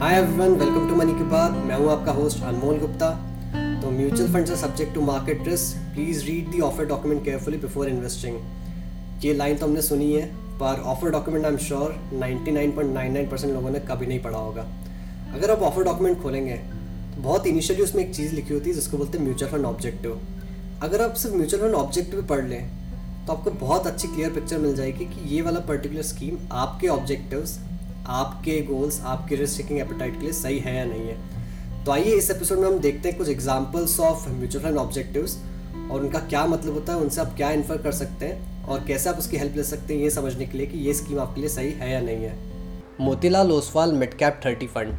Hi everyone welcome to money की बात मैं हूँ आपका होस्ट अनमोल गुप्ता। तो mutual funds are subject to market risk please read the offer document carefully before investing ये लाइन तो हमने सुनी है, पर offer document I am sure 99.99 percent लोगों ने कभी नहीं पढ़ा होगा। अगर आप ऑफ़र डॉक्यूमेंट खोलेंगे तो बहुत इनिशियली उसमें एक चीज़ लिखी होती है, जिसको बोलते हैं म्यूचुअल फंड ऑब्जेक्टिव अगर आप सिर्फ़ म्यूचुअल फंड ऑब्जेक्टिव पढ़ लें तो आपको बहुत अच्छी क्लियर पिक्चर मिल जाएगी कि ये वाला पर्टिकुलर स्कीम आपके ऑब्जेक्टिव्स आपके गोल्स आपके रिस्क टेकिंग एपेटाइट के लिए सही है या नहीं है। तो आइए इस एपिसोड में हम देखते हैं कुछ examples of mutual fund objectives और उनका क्या मतलब होता है, उनसे आप क्या इन्फर कर सकते हैं और कैसे आप उसकी हेल्प ले सकते हैं ये समझने के लिए कि ये स्कीम आपके लिए सही है या नहीं है। Motilal Oswal mid cap thirty fund.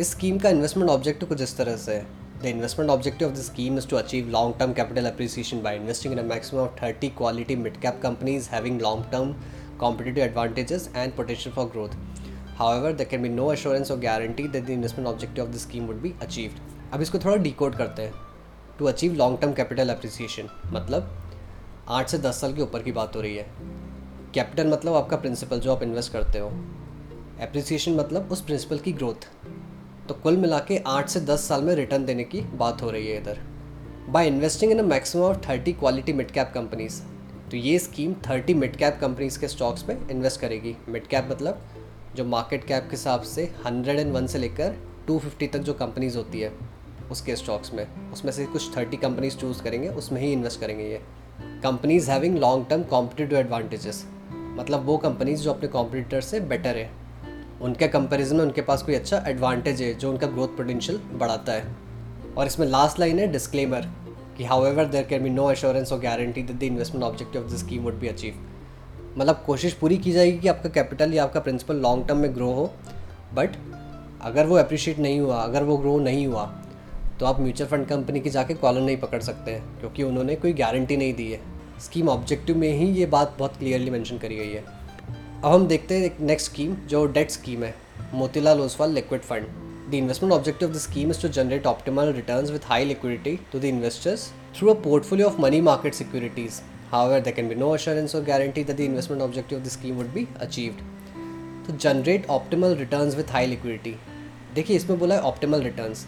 इस स्कीम का इन्वेस्टमेंट ऑब्जेक्टिव कुछ इस तरह से है। The investment objective of the scheme is to achieve long term capital appreciation by investing in a maximum of 30 quality mid cap companies having long term competitive advantages and potential for growth. However, there can be no assurance or guarantee that the investment objective of the scheme would be achieved. अब इसको थोड़ा decode करते हैं। To achieve long term capital appreciation मतलब आठ से दस साल के ऊपर की बात हो रही है। कैपिटल मतलब आपका प्रिंसिपल जो आप इन्वेस्ट करते हो। एप्रिसिएशन मतलब उस प्रिंसिपल की ग्रोथ तो कुल मिला के आठ से दस साल में रिटर्न देने की बात हो रही है इधर। By investing in a maximum of thirty quality mid cap companies तो ये scheme thirty mid cap companies के स्टॉक्स में इन्वेस्ट करेगी। मिड कैप मतलब जो मार्केट कैप के हिसाब से हंड्रेड एंड वन से लेकर टू फिफ्टी तक जो कंपनीज़ होती है, उसके स्टॉक्स में। उसमें से कुछ थर्टी कंपनीज़ चूज़ करेंगे, उसमें ही इन्वेस्ट करेंगे ये। Companies having long term competitive advantages. मतलब वो कंपनीज़ जो अपने कॉम्पिटिटर से बेटर है। उनके कंपैरिजन में उनके पास कोई अच्छा एडवांटेज है, जो उनका ग्रोथ पोटेंशियल बढ़ाता है। और इसमें लास्ट लाइन है डिस्क्लेमर। कि however there can be no assurance और guarantee that the investment objective of the scheme would be achieve मतलब कोशिश पूरी की जाएगी कि आपका कैपिटल या आपका प्रिंसिपल लॉन्ग टर्म में ग्रो हो बट अगर वो अप्रिशिएट नहीं हुआ, अगर वो ग्रो नहीं हुआ तो आप म्यूचुअल फंड कंपनी की जाके कॉलर नहीं पकड़ सकते हैं, क्योंकि उन्होंने कोई गारंटी नहीं दी है। स्कीम ऑब्जेक्टिव में ही ये बात बहुत क्लियरली मेंशन करी गई है। अब हम देखते हैं एक नेक्स्ट स्कीम जो डेट स्कीम है, Motilal Oswal liquid fund the investment objective of the scheme is to generate optimal returns with high liquidity to the investors through a portfolio of money market securities However, there can be no assurance or guarantee that the investment objective of the scheme would be achieved. तो generate optimal returns with high liquidity देखिए इसमें बोला है optimal returns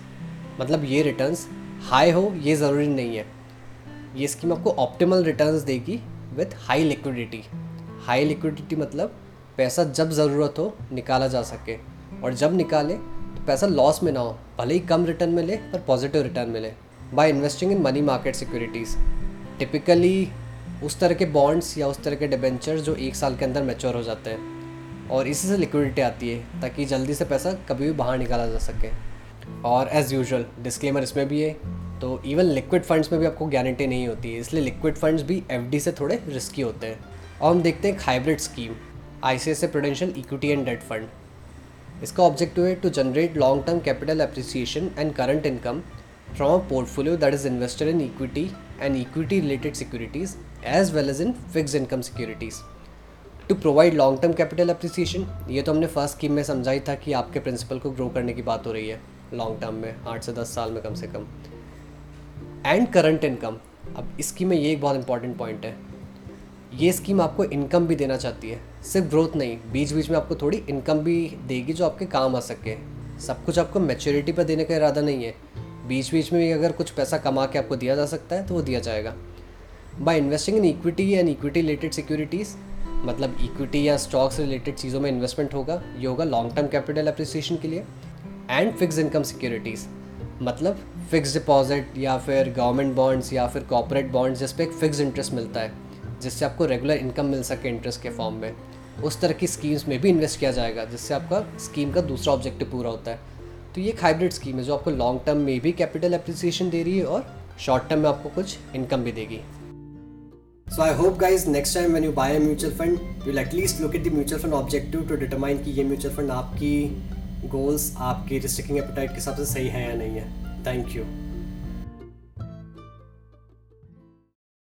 मतलब ये returns high हो ये ज़रूरी नहीं है। ये स्कीम आपको ऑप्टिमल रिटर्न्स देगी with high liquidity high liquidity मतलब पैसा जब ज़रूरत हो निकाला जा सके। और जब निकाले तो पैसा लॉस में ना हो, भले ही कम रिटर्न मिले पर पॉजिटिव रिटर्न मिले by investing in money market securities typically उस तरह के बॉन्ड्स या उस तरह के डिबेंचर्स जो एक साल के अंदर मेच्योर हो जाते हैं और इसी से लिक्विडिटी आती है, ताकि जल्दी से पैसा कभी भी बाहर निकाला जा सके। और एज़ यूजल डिस्क्लेमर इसमें भी है तो इवन लिक्विड फंड्स में भी आपको गारंटी नहीं होती है, इसलिए लिक्विड फंड्स भी एफडी से थोड़े रिस्की होते हैं। और हम देखते हैं hybrid scheme I C S Prudential equity and debt fund इसका ऑब्जेक्टिव है to generate long term capital appreciation and current income from a portfolio that is invested in equity and equity related securities as well as in fix income securities to provide long term capital appreciation ये तो हमने first scheme में समझा ही था कि आपके principal को grow करने की बात हो रही है लॉन्ग टर्म में, आठ से दस साल में कम से कम. एंड करंट इनकम अब इसकी में ये एक बहुत इंपॉर्टेंट पॉइंट है. ये स्कीम आपको इनकम भी देना चाहती है। सिर्फ़ ग्रोथ नहीं बीच बीच में आपको थोड़ी इनकम भी देगी जो आपके काम आ सके। सब कुछ आपको मेच्योरिटी पर देने का इरादा नहीं है। बीच बीच में अगर कुछ पैसा कमा के आपको दिया जा सकता है तो वो दिया जाएगा। By investing in equity and equity related securities मतलब इक्विटी या स्टॉक्स रिलेटेड चीज़ों में इन्वेस्टमेंट होगा। ये होगा लॉन्ग टर्म कैपिटल अप्रिसिएशन के लिए एंड फिक्स इनकम सिक्योरिटीज़ मतलब फिक्स डिपॉजिट या फिर गवर्नमेंट बॉन्ड्स या फिर कॉपोरेट बॉन्ड्स जिस पर एक फिक्स इंटरेस्ट मिलता है। जिससे आपको रेगुलर इनकम मिल सके इंटरेस्ट के फॉर्म में उस तरह की स्कीम्स में भी इन्वेस्ट किया जाएगा जिससे आपका स्कीम का दूसरा ऑब्जेक्टिव पूरा होता है तो ये एक हाइब्रिड स्कीम है जो आपको लॉन्ग टर्म में भी कैपिटल अप्रिसिएशन दे रही है और शॉर्ट टर्म में आपको कुछ इनकम भी देगी I hope guys next time when you buy a mutual fund, you'll at least look at the mutual fund objective to determine कि ये mutual fund आपकी goals, आपकी appetite के हिसाब से सही है या नहीं है. Thank you.